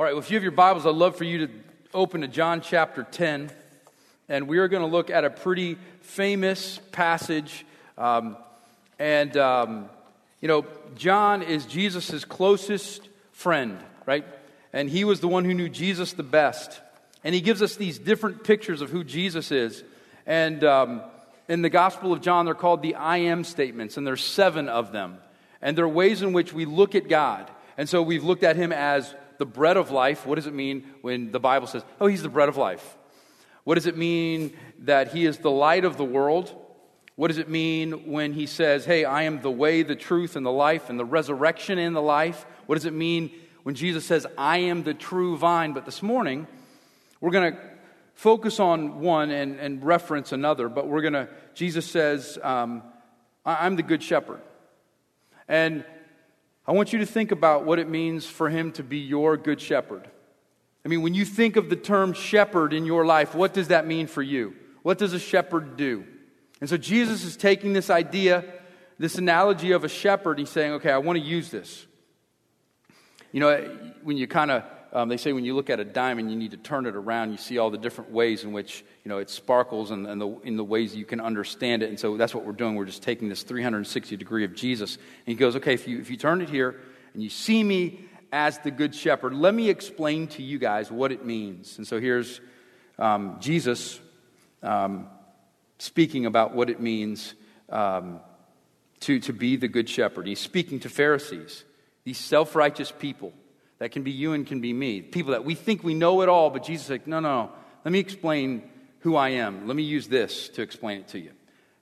All right, well, if you have your Bibles, I'd love for you to open to John chapter 10. And we are going to look at a pretty famous passage. Um, and, um, you know, John is Jesus' closest friend, right? And he was the one who knew Jesus the best. And he gives us these different pictures of who Jesus is. And um, in the Gospel of John, they're called the I am statements, and there's seven of them. And they're ways in which we look at God. And so we've looked at him as the bread of life. What does it mean when the Bible says, oh, he's the bread of life? What does it mean that he is the light of the world? What does it mean when he says, hey, I am the way, the truth, and the life, and the resurrection and the life? What does it mean when Jesus says, I am the true vine? But this morning, we're going to focus on one and, and reference another, but we're going to, Jesus says, um, I'm the good shepherd. And I want you to think about what it means for him to be your good shepherd. I mean, when you think of the term shepherd in your life, what does that mean for you? What does a shepherd do? And so Jesus is taking this idea, this analogy of a shepherd, and he's saying, okay, I want to use this. You know, when you kind of um, they say when you look at a diamond, you need to turn it around. You see all the different ways in which you know it sparkles and, and the, in the ways you can understand it. And so that's what we're doing. We're just taking this 360 degree of Jesus. And he goes, okay, if you, if you turn it here and you see me as the good shepherd, let me explain to you guys what it means. And so here's um, Jesus um, speaking about what it means um, to, to be the good shepherd. He's speaking to Pharisees, these self righteous people that can be you and can be me. People that we think we know it all, but Jesus is like, no, no, let me explain who I am. Let me use this to explain it to you.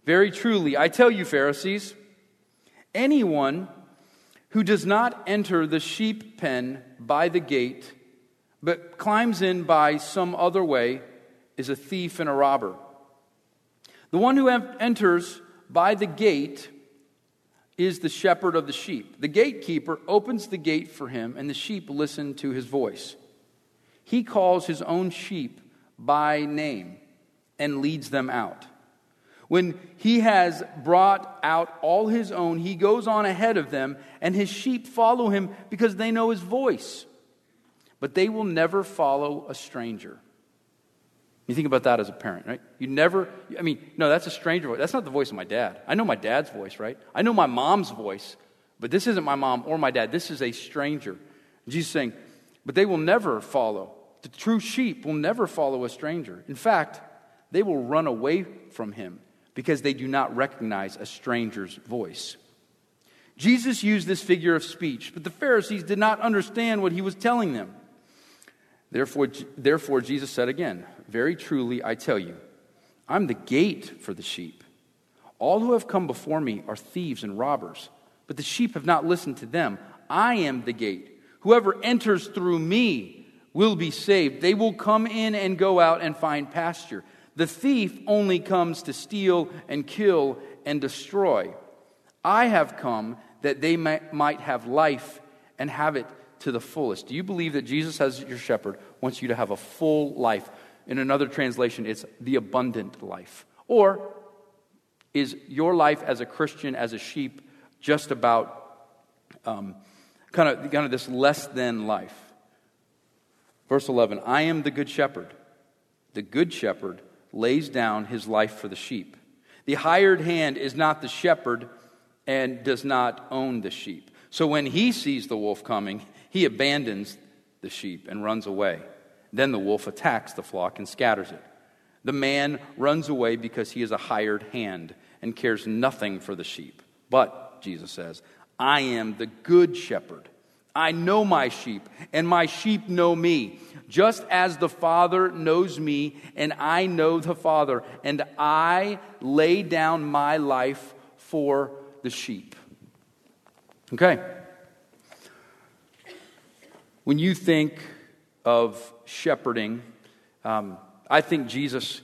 Very truly, I tell you, Pharisees, anyone who does not enter the sheep pen by the gate, but climbs in by some other way, is a thief and a robber. The one who enters by the gate is the shepherd of the sheep. The gatekeeper opens the gate for him, and the sheep listen to his voice. He calls his own sheep by name and leads them out. When he has brought out all his own, he goes on ahead of them, and his sheep follow him because they know his voice. But they will never follow a stranger. You think about that as a parent, right? You never, I mean, no, that's a stranger voice. That's not the voice of my dad. I know my dad's voice, right? I know my mom's voice, but this isn't my mom or my dad. This is a stranger. Jesus saying, but they will never follow. The true sheep will never follow a stranger. In fact, they will run away from him because they do not recognize a stranger's voice. Jesus used this figure of speech, but the Pharisees did not understand what he was telling them. Therefore, therefore, Jesus said again, Very truly, I tell you, I'm the gate for the sheep. All who have come before me are thieves and robbers, but the sheep have not listened to them. I am the gate. Whoever enters through me will be saved. They will come in and go out and find pasture. The thief only comes to steal and kill and destroy. I have come that they might have life and have it to the fullest. Do you believe that Jesus, as your shepherd, wants you to have a full life? In another translation, it's the abundant life. Or is your life as a Christian, as a sheep, just about um, kind, of, kind of this less than life? Verse 11 I am the good shepherd. The good shepherd lays down his life for the sheep. The hired hand is not the shepherd and does not own the sheep. So when he sees the wolf coming, he abandons the sheep and runs away. Then the wolf attacks the flock and scatters it. The man runs away because he is a hired hand and cares nothing for the sheep. But, Jesus says, I am the good shepherd. I know my sheep, and my sheep know me, just as the Father knows me, and I know the Father, and I lay down my life for the sheep. Okay. When you think of shepherding, um, I think Jesus,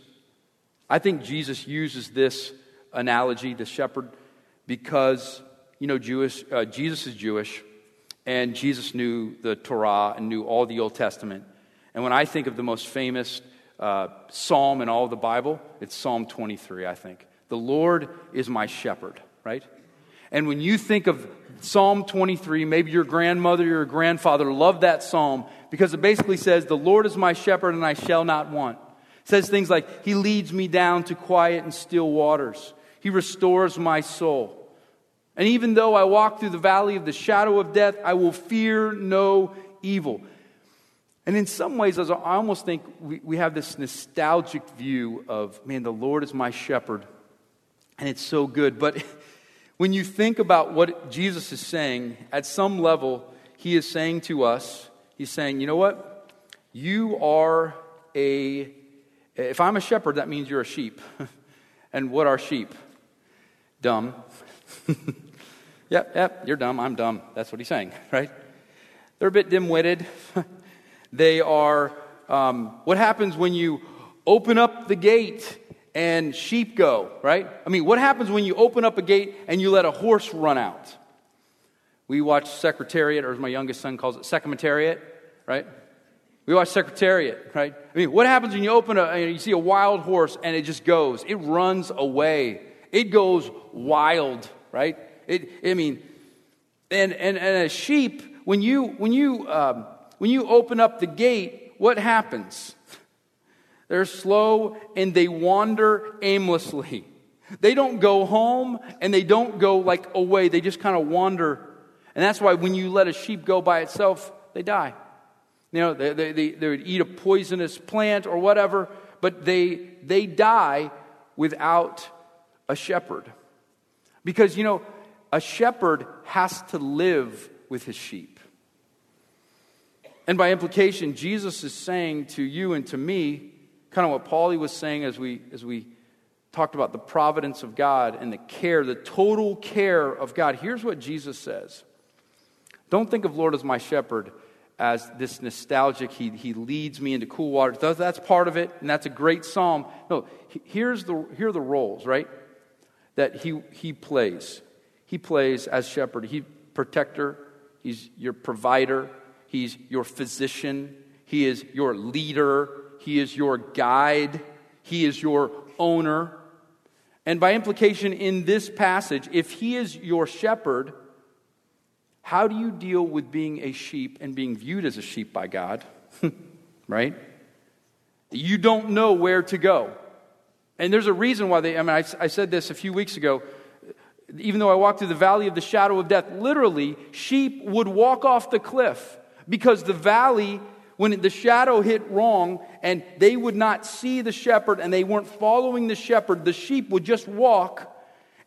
I think Jesus uses this analogy, the shepherd, because you know Jewish, uh, Jesus is Jewish, and Jesus knew the Torah and knew all the Old Testament. And when I think of the most famous uh, psalm in all of the Bible, it's Psalm 23. I think the Lord is my shepherd, right? And when you think of Psalm 23, maybe your grandmother, or your grandfather loved that psalm because it basically says, The Lord is my shepherd and I shall not want. It says things like, He leads me down to quiet and still waters. He restores my soul. And even though I walk through the valley of the shadow of death, I will fear no evil. And in some ways, I almost think we, we have this nostalgic view of, man, the Lord is my shepherd, and it's so good. But when you think about what Jesus is saying, at some level, he is saying to us, he's saying, you know what? You are a, if I'm a shepherd, that means you're a sheep. and what are sheep? Dumb. yep, yep, you're dumb, I'm dumb. That's what he's saying, right? They're a bit dim witted. they are, um, what happens when you open up the gate and sheep go, right? I mean, what happens when you open up a gate and you let a horse run out? We watch Secretariat, or as my youngest son calls it, Secretariat, right? We watch Secretariat, right? I mean, what happens when you open a, you see a wild horse and it just goes? It runs away. It goes wild, right? It, I mean, and, and, and a sheep, when you, when, you, um, when you open up the gate, what happens? They're slow and they wander aimlessly. They don't go home and they don't go like away. They just kind of wander. And that's why when you let a sheep go by itself, they die. You know, they, they, they, they would eat a poisonous plant or whatever, but they, they die without a shepherd. Because, you know, a shepherd has to live with his sheep. And by implication, Jesus is saying to you and to me, kind of what Paulie was saying as we, as we talked about the providence of God and the care, the total care of God. Here's what Jesus says Don't think of Lord as my shepherd as this nostalgic, he, he leads me into cool waters. That's part of it, and that's a great psalm. No, here's the, here are the roles, right? that he, he plays. He plays as shepherd. He protector. He's your provider. He's your physician. He is your leader. He is your guide. He is your owner. And by implication, in this passage, if he is your shepherd, how do you deal with being a sheep and being viewed as a sheep by God? right? You don't know where to go. And there's a reason why they, I mean, I, I said this a few weeks ago. Even though I walked through the valley of the shadow of death, literally, sheep would walk off the cliff because the valley, when the shadow hit wrong and they would not see the shepherd and they weren't following the shepherd, the sheep would just walk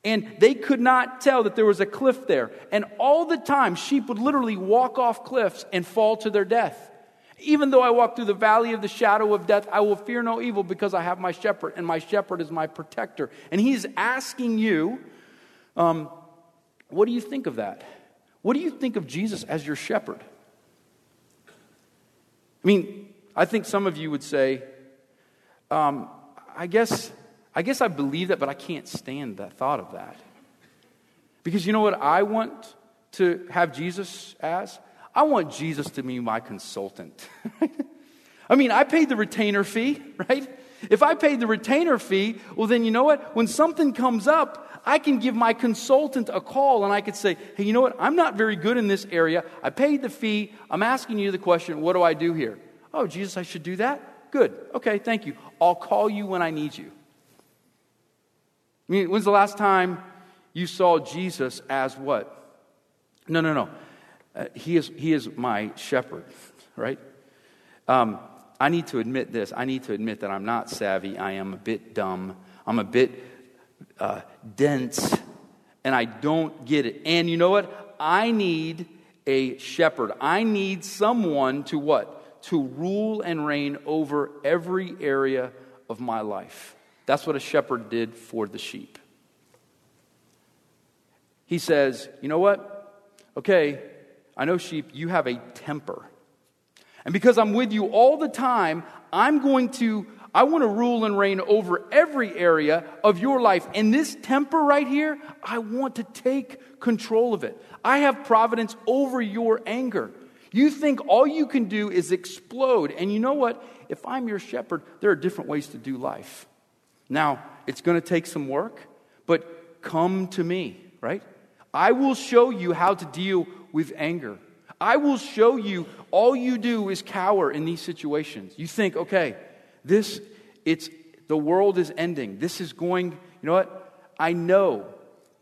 and they could not tell that there was a cliff there. And all the time, sheep would literally walk off cliffs and fall to their death. Even though I walk through the valley of the shadow of death, I will fear no evil because I have my shepherd, and my shepherd is my protector. And he's asking you, um, what do you think of that? What do you think of Jesus as your shepherd? I mean, I think some of you would say, um, I guess, I guess I believe that, but I can't stand that thought of that. Because you know what I want to have Jesus as? I want Jesus to be my consultant. I mean, I paid the retainer fee, right? If I paid the retainer fee, well, then you know what? When something comes up, I can give my consultant a call and I could say, hey, you know what? I'm not very good in this area. I paid the fee. I'm asking you the question, what do I do here? Oh, Jesus, I should do that? Good. Okay, thank you. I'll call you when I need you. I mean, when's the last time you saw Jesus as what? No, no, no. Uh, he, is, he is my shepherd, right? Um, I need to admit this. I need to admit that I'm not savvy. I am a bit dumb. I'm a bit uh, dense, and I don't get it. And you know what? I need a shepherd. I need someone to what? To rule and reign over every area of my life. That's what a shepherd did for the sheep. He says, You know what? Okay, I know, sheep, you have a temper. And because I'm with you all the time, I'm going to, I want to rule and reign over every area of your life. And this temper right here, I want to take control of it. I have providence over your anger. You think all you can do is explode. And you know what? If I'm your shepherd, there are different ways to do life. Now, it's going to take some work, but come to me, right? I will show you how to deal with anger. I will show you all you do is cower in these situations. You think, okay, this, it's, the world is ending. This is going, you know what? I know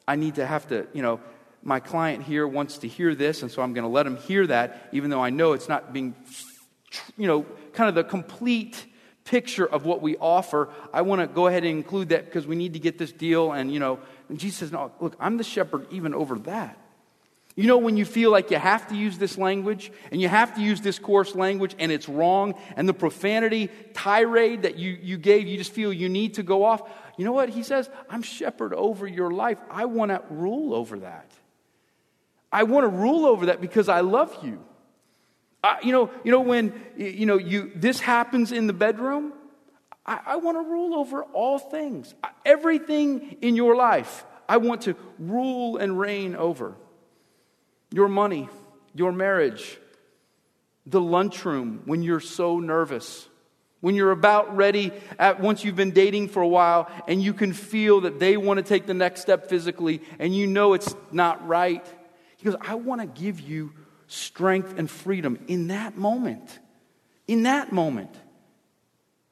I need to have to, you know, my client here wants to hear this, and so I'm going to let him hear that, even though I know it's not being, you know, kind of the complete picture of what we offer. I want to go ahead and include that because we need to get this deal. And, you know, and Jesus says, no, look, I'm the shepherd even over that. You know, when you feel like you have to use this language and you have to use this coarse language and it's wrong, and the profanity tirade that you, you gave, you just feel you need to go off. You know what? He says, I'm shepherd over your life. I want to rule over that. I want to rule over that because I love you. I, you know, you know when you know you this happens in the bedroom. I, I want to rule over all things, everything in your life. I want to rule and reign over your money, your marriage, the lunchroom when you're so nervous, when you're about ready, at, once you've been dating for a while, and you can feel that they want to take the next step physically, and you know it's not right. He goes, I want to give you strength and freedom in that moment. In that moment.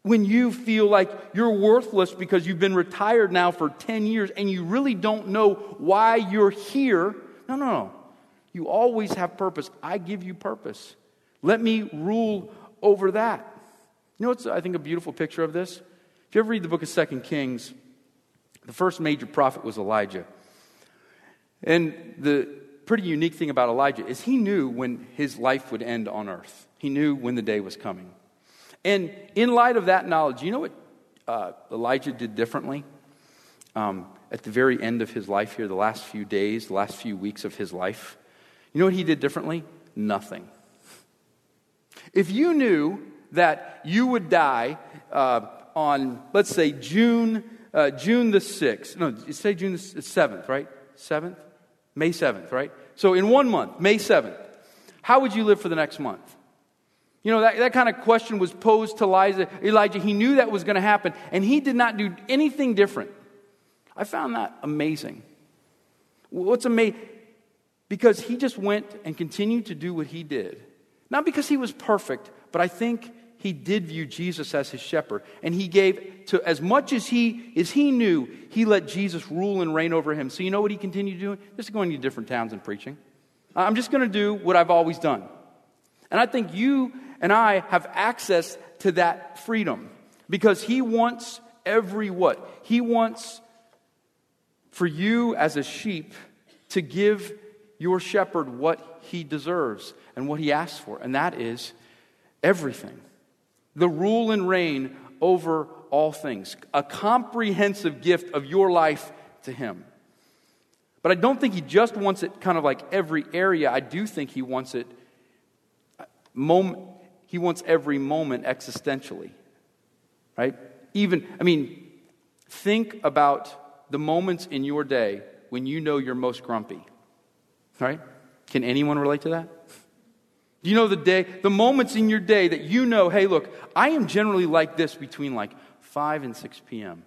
When you feel like you're worthless because you've been retired now for 10 years and you really don't know why you're here. No, no, no. You always have purpose. I give you purpose. Let me rule over that. You know what's, I think, a beautiful picture of this? If you ever read the book of Second Kings, the first major prophet was Elijah. And the pretty unique thing about Elijah is he knew when his life would end on earth. He knew when the day was coming. And in light of that knowledge, you know what uh, Elijah did differently? Um, at the very end of his life here, the last few days, the last few weeks of his life, you know what he did differently? Nothing. If you knew that you would die uh, on, let's say, June, uh, June the 6th, no, say June the 7th, right? 7th? May 7th, right? So in one month, May 7th, how would you live for the next month? You know, that, that kind of question was posed to Elijah. Elijah. He knew that was going to happen, and he did not do anything different. I found that amazing. What's amazing? Because he just went and continued to do what he did. Not because he was perfect, but I think he did view Jesus as his shepherd. And he gave to as much as he as he knew, he let Jesus rule and reign over him. So you know what he continued doing? Just going to different towns and preaching. I'm just going to do what I've always done. And I think you and I have access to that freedom because he wants every what? He wants for you as a sheep to give your shepherd what he deserves and what he asks for, and that is everything the rule and reign over all things, a comprehensive gift of your life to Him. But I don't think He just wants it kind of like every area. I do think He wants it, uh, moment, He wants every moment existentially, right? Even, I mean, think about the moments in your day when you know you're most grumpy, right? Can anyone relate to that? Do you know the day, the moments in your day that you know, hey, look, I am generally like this between like 5 and 6 p.m.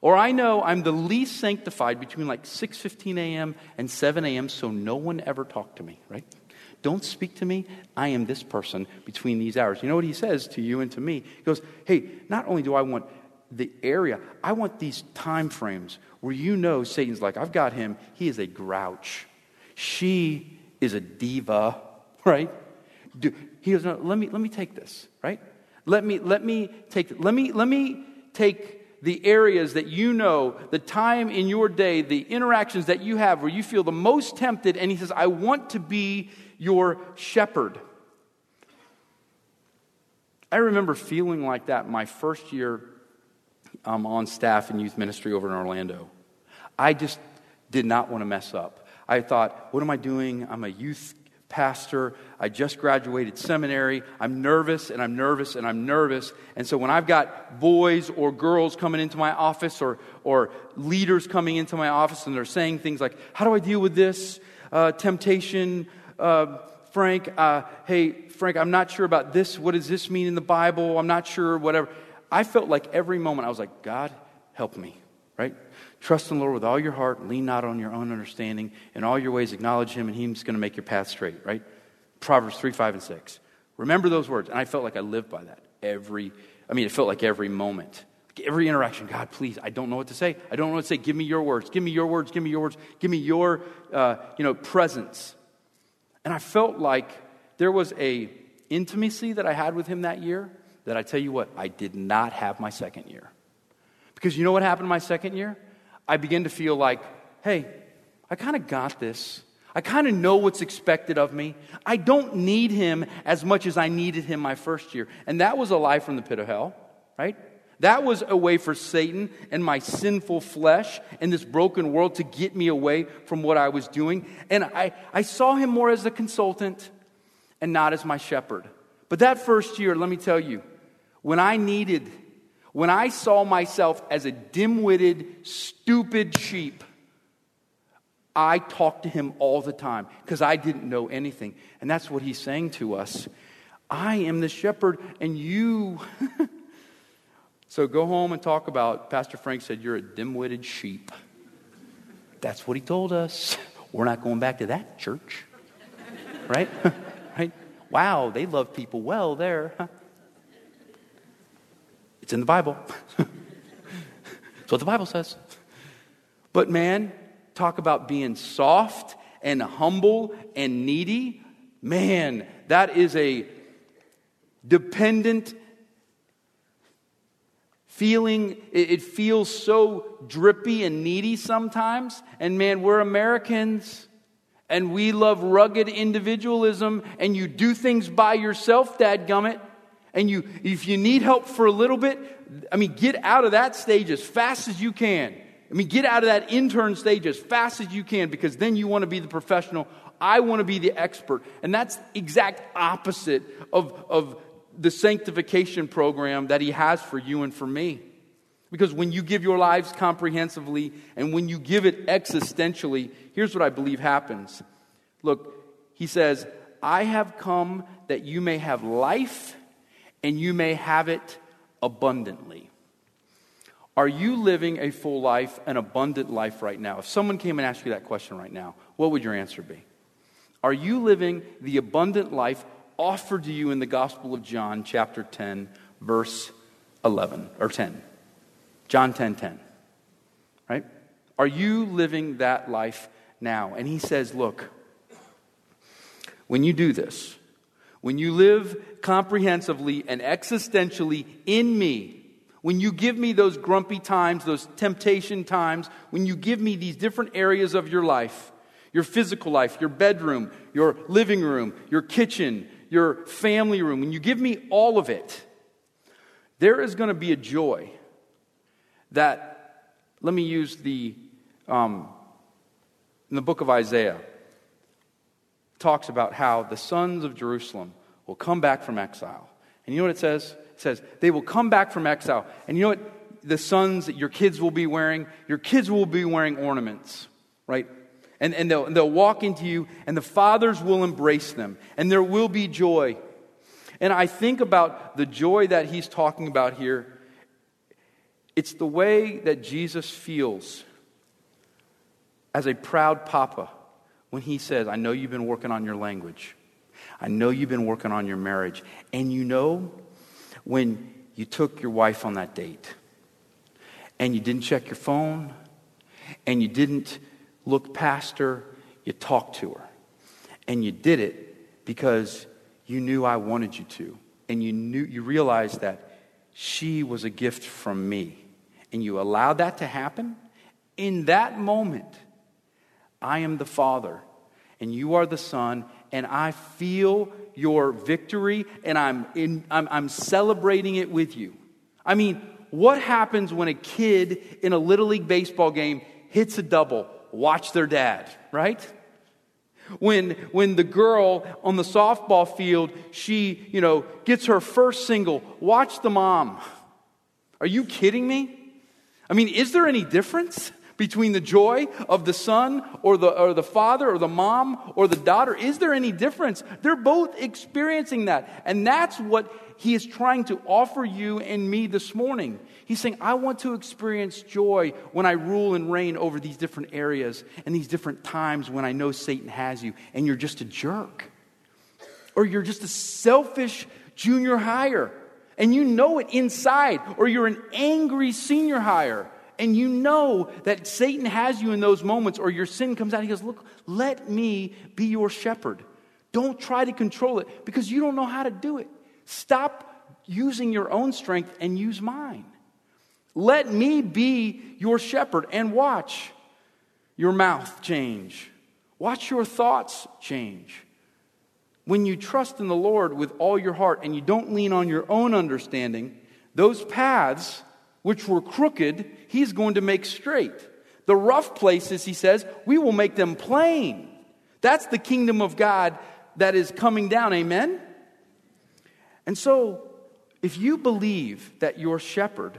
Or I know I'm the least sanctified between like 6:15 a.m. and 7 a.m. so no one ever talk to me, right? Don't speak to me. I am this person between these hours. You know what he says to you and to me? He goes, "Hey, not only do I want the area, I want these time frames where you know Satan's like, I've got him. He is a grouch. She is a diva, right? do. He goes, no, let me, let me take this, right? Let me, let me take, let me, let me take the areas that you know, the time in your day, the interactions that you have where you feel the most tempted, and he says, I want to be your shepherd. I remember feeling like that my first year um, on staff in youth ministry over in Orlando. I just did not want to mess up. I thought, what am I doing? I'm a youth pastor. I just graduated seminary. I'm nervous and I'm nervous and I'm nervous. And so when I've got boys or girls coming into my office or, or leaders coming into my office and they're saying things like, How do I deal with this uh, temptation? Uh, Frank, uh, hey, Frank, I'm not sure about this. What does this mean in the Bible? I'm not sure, whatever. I felt like every moment I was like, God, help me, right? Trust in the Lord with all your heart, lean not on your own understanding. In all your ways, acknowledge Him, and He's going to make your path straight, right? Proverbs 3, 5, and 6. Remember those words. And I felt like I lived by that every, I mean, it felt like every moment. Every interaction, God, please, I don't know what to say. I don't know what to say. Give me your words. Give me your words. Give me your words. Give me your, uh, you know, presence. And I felt like there was a intimacy that I had with him that year that I tell you what, I did not have my second year. Because you know what happened my second year? I began to feel like, hey, I kind of got this. I kind of know what's expected of me. I don't need him as much as I needed him my first year. And that was a lie from the pit of hell, right? That was a way for Satan and my sinful flesh and this broken world to get me away from what I was doing. And I, I saw him more as a consultant and not as my shepherd. But that first year, let me tell you, when I needed, when I saw myself as a dim witted, stupid sheep, I talked to him all the time because I didn't know anything. And that's what he's saying to us. I am the shepherd, and you. so go home and talk about, Pastor Frank said, you're a dim witted sheep. That's what he told us. We're not going back to that church. Right? right? Wow, they love people well there. It's in the Bible. That's what the Bible says. But man, talk about being soft and humble and needy. Man, that is a dependent feeling. It feels so drippy and needy sometimes. And man, we're Americans and we love rugged individualism and you do things by yourself, dadgummit. And you, if you need help for a little bit, I mean, get out of that stage as fast as you can. I mean, get out of that intern stage as fast as you can because then you want to be the professional. I want to be the expert. And that's exact opposite of, of the sanctification program that he has for you and for me. Because when you give your lives comprehensively and when you give it existentially, here's what I believe happens. Look, he says, I have come that you may have life and you may have it abundantly. Are you living a full life, an abundant life right now? If someone came and asked you that question right now, what would your answer be? Are you living the abundant life offered to you in the Gospel of John, chapter 10, verse 11 or 10? John 10 10. Right? Are you living that life now? And he says, Look, when you do this, when you live comprehensively and existentially in me, when you give me those grumpy times, those temptation times, when you give me these different areas of your life, your physical life, your bedroom, your living room, your kitchen, your family room, when you give me all of it, there is going to be a joy that, let me use the, um, in the book of Isaiah, talks about how the sons of Jerusalem will come back from exile. And you know what it says? It says, they will come back from exile. And you know what the sons that your kids will be wearing? Your kids will be wearing ornaments, right? And, and they'll, they'll walk into you, and the fathers will embrace them, and there will be joy. And I think about the joy that he's talking about here. It's the way that Jesus feels as a proud papa when he says, I know you've been working on your language. I know you've been working on your marriage. And you know, when you took your wife on that date and you didn't check your phone and you didn't look past her, you talked to her. And you did it because you knew I wanted you to. And you knew you realized that she was a gift from me. And you allowed that to happen. In that moment, I am the Father, and you are the Son, and I feel your victory, and I'm, in, I'm, I'm celebrating it with you. I mean, what happens when a kid in a Little League baseball game hits a double? Watch their dad, right? When, when the girl on the softball field, she, you know, gets her first single, watch the mom. Are you kidding me? I mean, is there any difference? Between the joy of the son or the, or the father or the mom or the daughter? Is there any difference? They're both experiencing that. And that's what he is trying to offer you and me this morning. He's saying, I want to experience joy when I rule and reign over these different areas and these different times when I know Satan has you and you're just a jerk. Or you're just a selfish junior hire and you know it inside. Or you're an angry senior hire and you know that Satan has you in those moments, or your sin comes out, he goes, Look, let me be your shepherd. Don't try to control it because you don't know how to do it. Stop using your own strength and use mine. Let me be your shepherd and watch your mouth change. Watch your thoughts change. When you trust in the Lord with all your heart and you don't lean on your own understanding, those paths which were crooked, he's going to make straight. The rough places, he says, we will make them plain. That's the kingdom of God that is coming down. Amen? And so, if you believe that your shepherd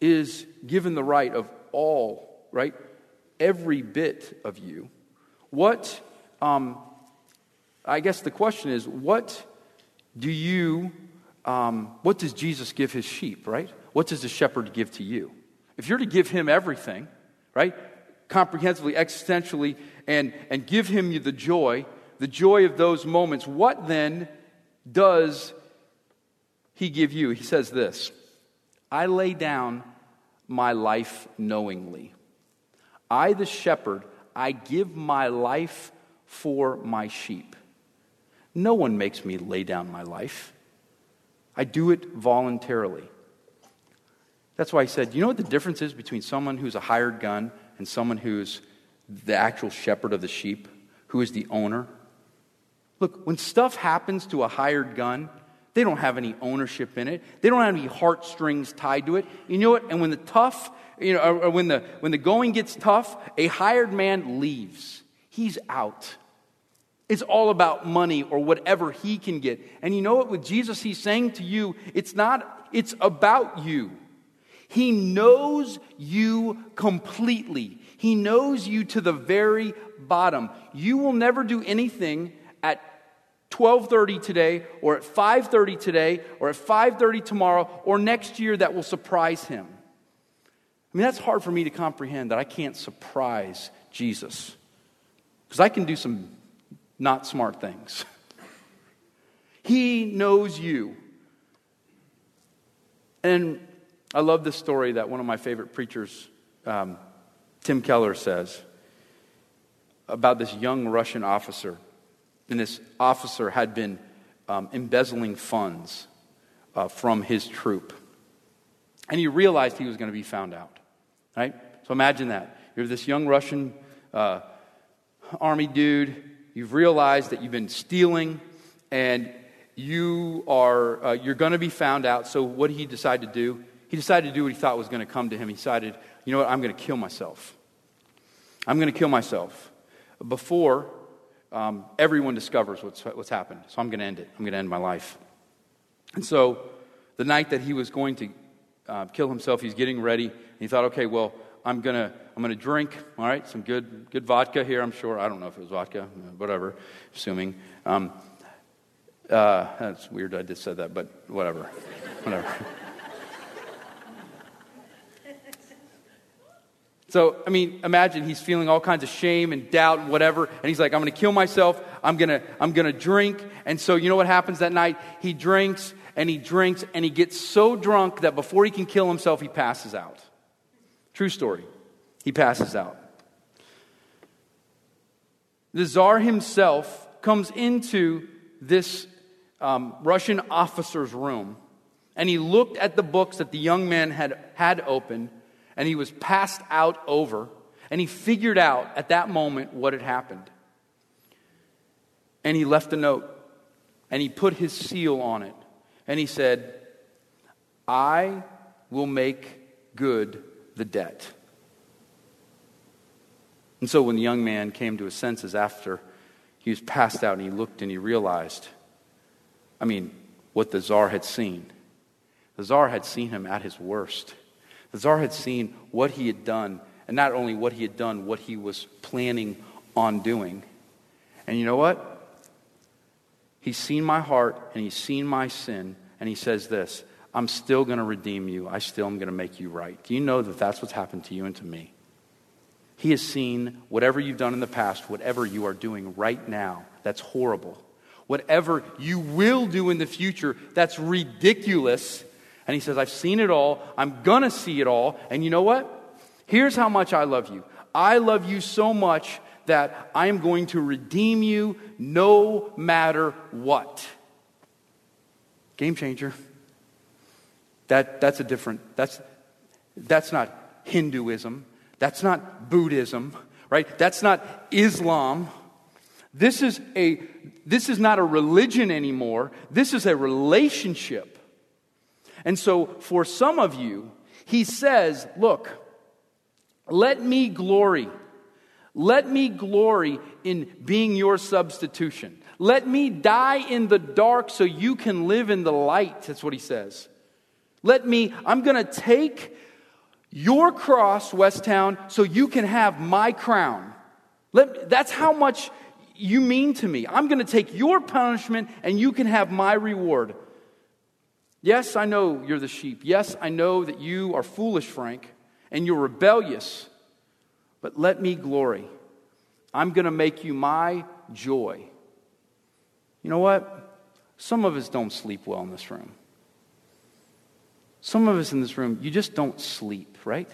is given the right of all, right? Every bit of you, what, um, I guess the question is, what do you, um, what does Jesus give his sheep, right? What does the shepherd give to you? If you're to give him everything, right, comprehensively, existentially, and, and give him you the joy, the joy of those moments, what then does he give you? He says this I lay down my life knowingly. I, the shepherd, I give my life for my sheep. No one makes me lay down my life. I do it voluntarily. That's why I said, you know what the difference is between someone who's a hired gun and someone who's the actual shepherd of the sheep, who is the owner? Look, when stuff happens to a hired gun, they don't have any ownership in it. They don't have any heartstrings tied to it. You know what? And when the tough, you know, or when the when the going gets tough, a hired man leaves. He's out. It's all about money or whatever he can get. And you know what? With Jesus, he's saying to you, it's not, it's about you. He knows you completely. He knows you to the very bottom. You will never do anything at 12:30 today or at 5:30 today or at 5:30 tomorrow or next year that will surprise him. I mean that's hard for me to comprehend that I can't surprise Jesus. Cuz I can do some not smart things. He knows you. And I love this story that one of my favorite preachers, um, Tim Keller, says about this young Russian officer. And this officer had been um, embezzling funds uh, from his troop. And he realized he was going to be found out. Right? So imagine that. You're this young Russian uh, army dude. You've realized that you've been stealing and you are uh, you're going to be found out. So what he decide to do? He decided to do what he thought was going to come to him. He decided, you know what, I'm going to kill myself. I'm going to kill myself before um, everyone discovers what's, what's happened. So I'm going to end it. I'm going to end my life. And so the night that he was going to uh, kill himself, he's getting ready. And he thought, okay, well, I'm going to I'm to drink, all right, some good, good vodka here, I'm sure. I don't know if it was vodka, whatever, assuming. Um, uh, that's weird I just said that, but whatever. whatever. So, I mean, imagine he's feeling all kinds of shame and doubt and whatever, and he's like, I'm going to kill myself. I'm going to I'm going to drink. And so, you know what happens that night? He drinks and he drinks and he gets so drunk that before he can kill himself, he passes out. True story. He passes out. The czar himself comes into this um, Russian officer's room and he looked at the books that the young man had had open and he was passed out over, and he figured out at that moment what had happened. And he left a note, and he put his seal on it, and he said, I will make good the debt. And so when the young man came to his senses after he was passed out and he looked and he realized, I mean, what the czar had seen. The czar had seen him at his worst. The czar had seen what he had done And not only what he had done, what he was planning on doing. And you know what? He's seen my heart and he's seen my sin. And he says this I'm still going to redeem you. I still am going to make you right. Do you know that that's what's happened to you and to me? He has seen whatever you've done in the past, whatever you are doing right now, that's horrible. Whatever you will do in the future, that's ridiculous. And he says, I've seen it all. I'm going to see it all. And you know what? Here's how much I love you. I love you so much that I am going to redeem you no matter what. Game changer. That, that's a different, that's, that's not Hinduism. That's not Buddhism, right? That's not Islam. This is, a, this is not a religion anymore. This is a relationship. And so, for some of you, he says, Look, let me glory let me glory in being your substitution. Let me die in the dark so you can live in the light. That's what he says. Let me, I'm going to take your cross, Westtown, so you can have my crown. Let, that's how much you mean to me. I'm going to take your punishment and you can have my reward. Yes, I know you're the sheep. Yes, I know that you are foolish, Frank, and you're rebellious but let me glory. I'm going to make you my joy. You know what? Some of us don't sleep well in this room. Some of us in this room, you just don't sleep, right?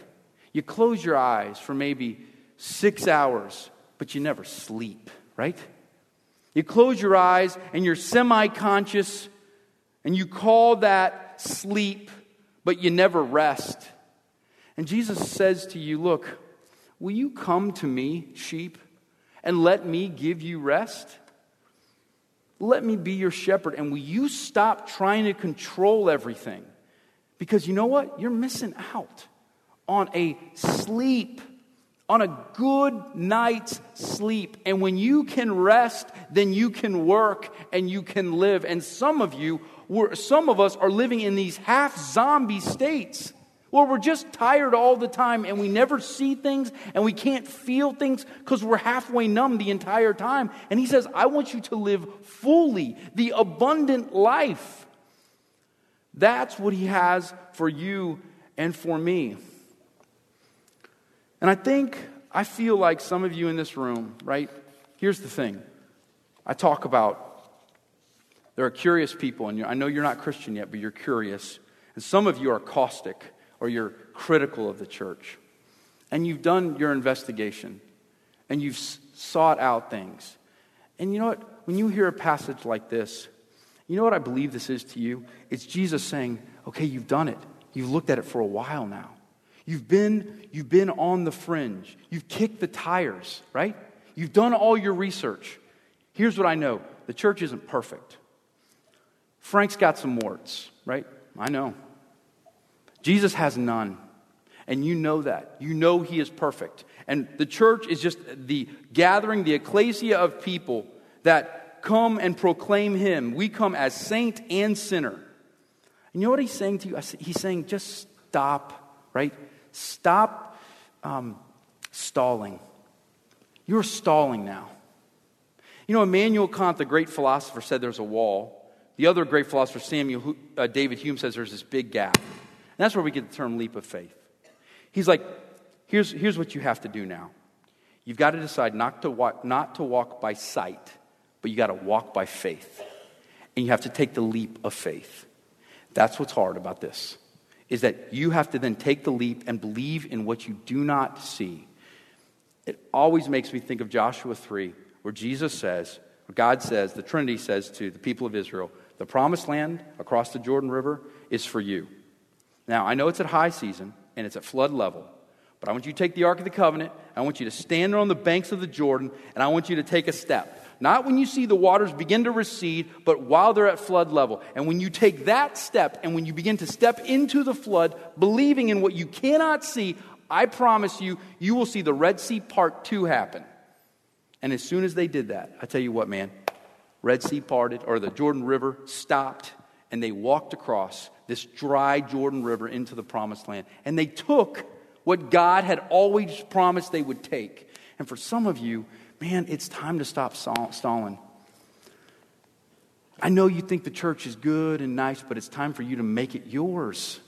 You close your eyes for maybe six hours, but you never sleep, right? You close your eyes and you're semi conscious, and you call that sleep, but you never rest. And Jesus says to you, Look, Will you come to me, sheep, and let me give you rest? Let me be your shepherd, and will you stop trying to control everything? Because you know what? You're missing out on a sleep, on a good night's sleep. And when you can rest, then you can work and you can live. And some of you, some of us are living in these half zombie states where we're just tired all the time and we never see things and we can't feel things because we're halfway numb the entire time. And he says, I want you to live fully, the abundant life. That's what he has for you and for me. And I think, I feel like some of you in this room, right? Here's the thing I talk about there are curious people, and I know you're not Christian yet, but you're curious. And some of you are caustic or you're critical of the church. And you've done your investigation and you've sought out things. And you know what? When you hear a passage like this, you know what I believe this is to you? It's Jesus saying, okay, you've done it. You've looked at it for a while now. You've been, you've been on the fringe. You've kicked the tires, right? You've done all your research. Here's what I know the church isn't perfect. Frank's got some warts, right? I know. Jesus has none. And you know that. You know he is perfect. And the church is just the gathering, the ecclesia of people that come and proclaim him. We come as saint and sinner. And you know what he's saying to you? He's saying, just stop, right? Stop um, stalling. You're stalling now. You know, Immanuel Kant, the great philosopher, said there's a wall. The other great philosopher, Samuel uh, David Hume, says there's this big gap. And that's where we get the term leap of faith. He's like, here's, here's what you have to do now. You've got to decide not to, walk, not to walk by sight, but you got to walk by faith. And you have to take the leap of faith. That's what's hard about this, is that you have to then take the leap and believe in what you do not see. It always makes me think of Joshua 3, where Jesus says, God says, the Trinity says to the people of Israel, the promised land across the Jordan River is for you. Now, I know it's at high season and it's at flood level, but I want you to take the Ark of the Covenant. I want you to stand on the banks of the Jordan, and I want you to take a step. Not when you see the waters begin to recede, but while they're at flood level. And when you take that step and when you begin to step into the flood, believing in what you cannot see, I promise you, you will see the Red Sea part two happen. And as soon as they did that, I tell you what, man, Red Sea parted, or the Jordan River stopped, and they walked across this dry Jordan River into the promised land. And they took what God had always promised they would take. And for some of you, man, it's time to stop stalling. I know you think the church is good and nice, but it's time for you to make it yours.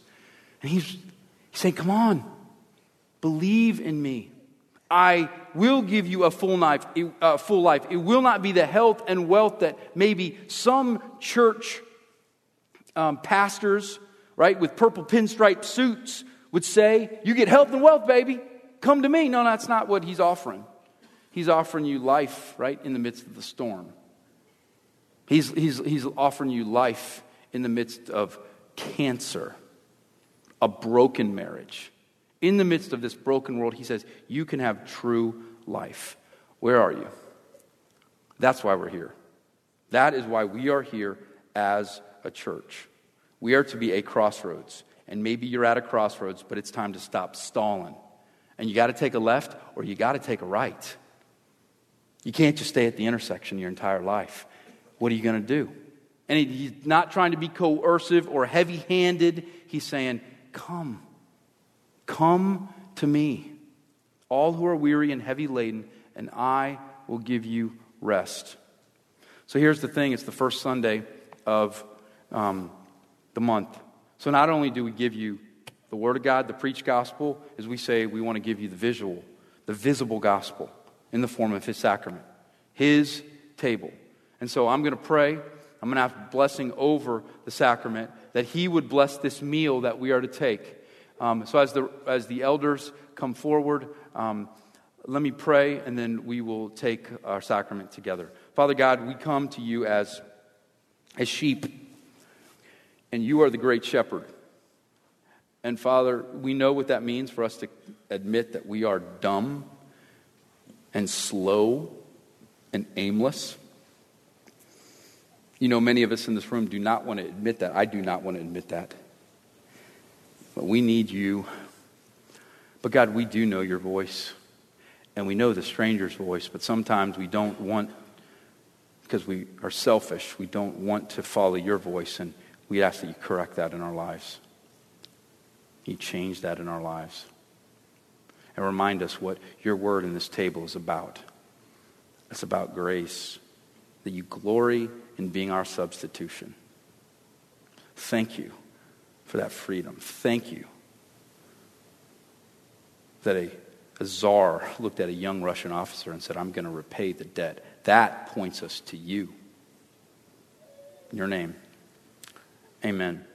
And he's, he's saying, Come on, believe in me. I will give you a full life, a full life. It will not be the health and wealth that maybe some church um, pastors, right, with purple pinstripe suits would say, You get health and wealth, baby. Come to me. No, that's not what he's offering. He's offering you life, right, in the midst of the storm. He's, he's, he's offering you life in the midst of cancer, a broken marriage. In the midst of this broken world, he says, You can have true life. Where are you? That's why we're here. That is why we are here as a church. We are to be a crossroads. And maybe you're at a crossroads, but it's time to stop stalling. And you got to take a left or you got to take a right. You can't just stay at the intersection your entire life. What are you going to do? And he's not trying to be coercive or heavy handed. He's saying, Come, come to me, all who are weary and heavy laden, and I will give you rest. So here's the thing it's the first Sunday of um, the month. So not only do we give you the Word of God, the preached gospel, as we say, we want to give you the visual, the visible gospel in the form of His sacrament, His table. And so I'm going to pray. I'm going to have blessing over the sacrament that He would bless this meal that we are to take. Um, so as the, as the elders come forward, um, let me pray and then we will take our sacrament together. Father God, we come to you as, as sheep, and you are the great shepherd. And Father, we know what that means for us to admit that we are dumb and slow and aimless. You know, many of us in this room do not want to admit that. I do not want to admit that. But we need you. But God, we do know your voice. And we know the stranger's voice, but sometimes we don't want, because we are selfish, we don't want to follow your voice. And we ask that you correct that in our lives. You change that in our lives. And remind us what your word in this table is about. It's about grace, that you glory in being our substitution. Thank you for that freedom. Thank you that a, a czar looked at a young Russian officer and said, I'm going to repay the debt. That points us to you. In your name, amen.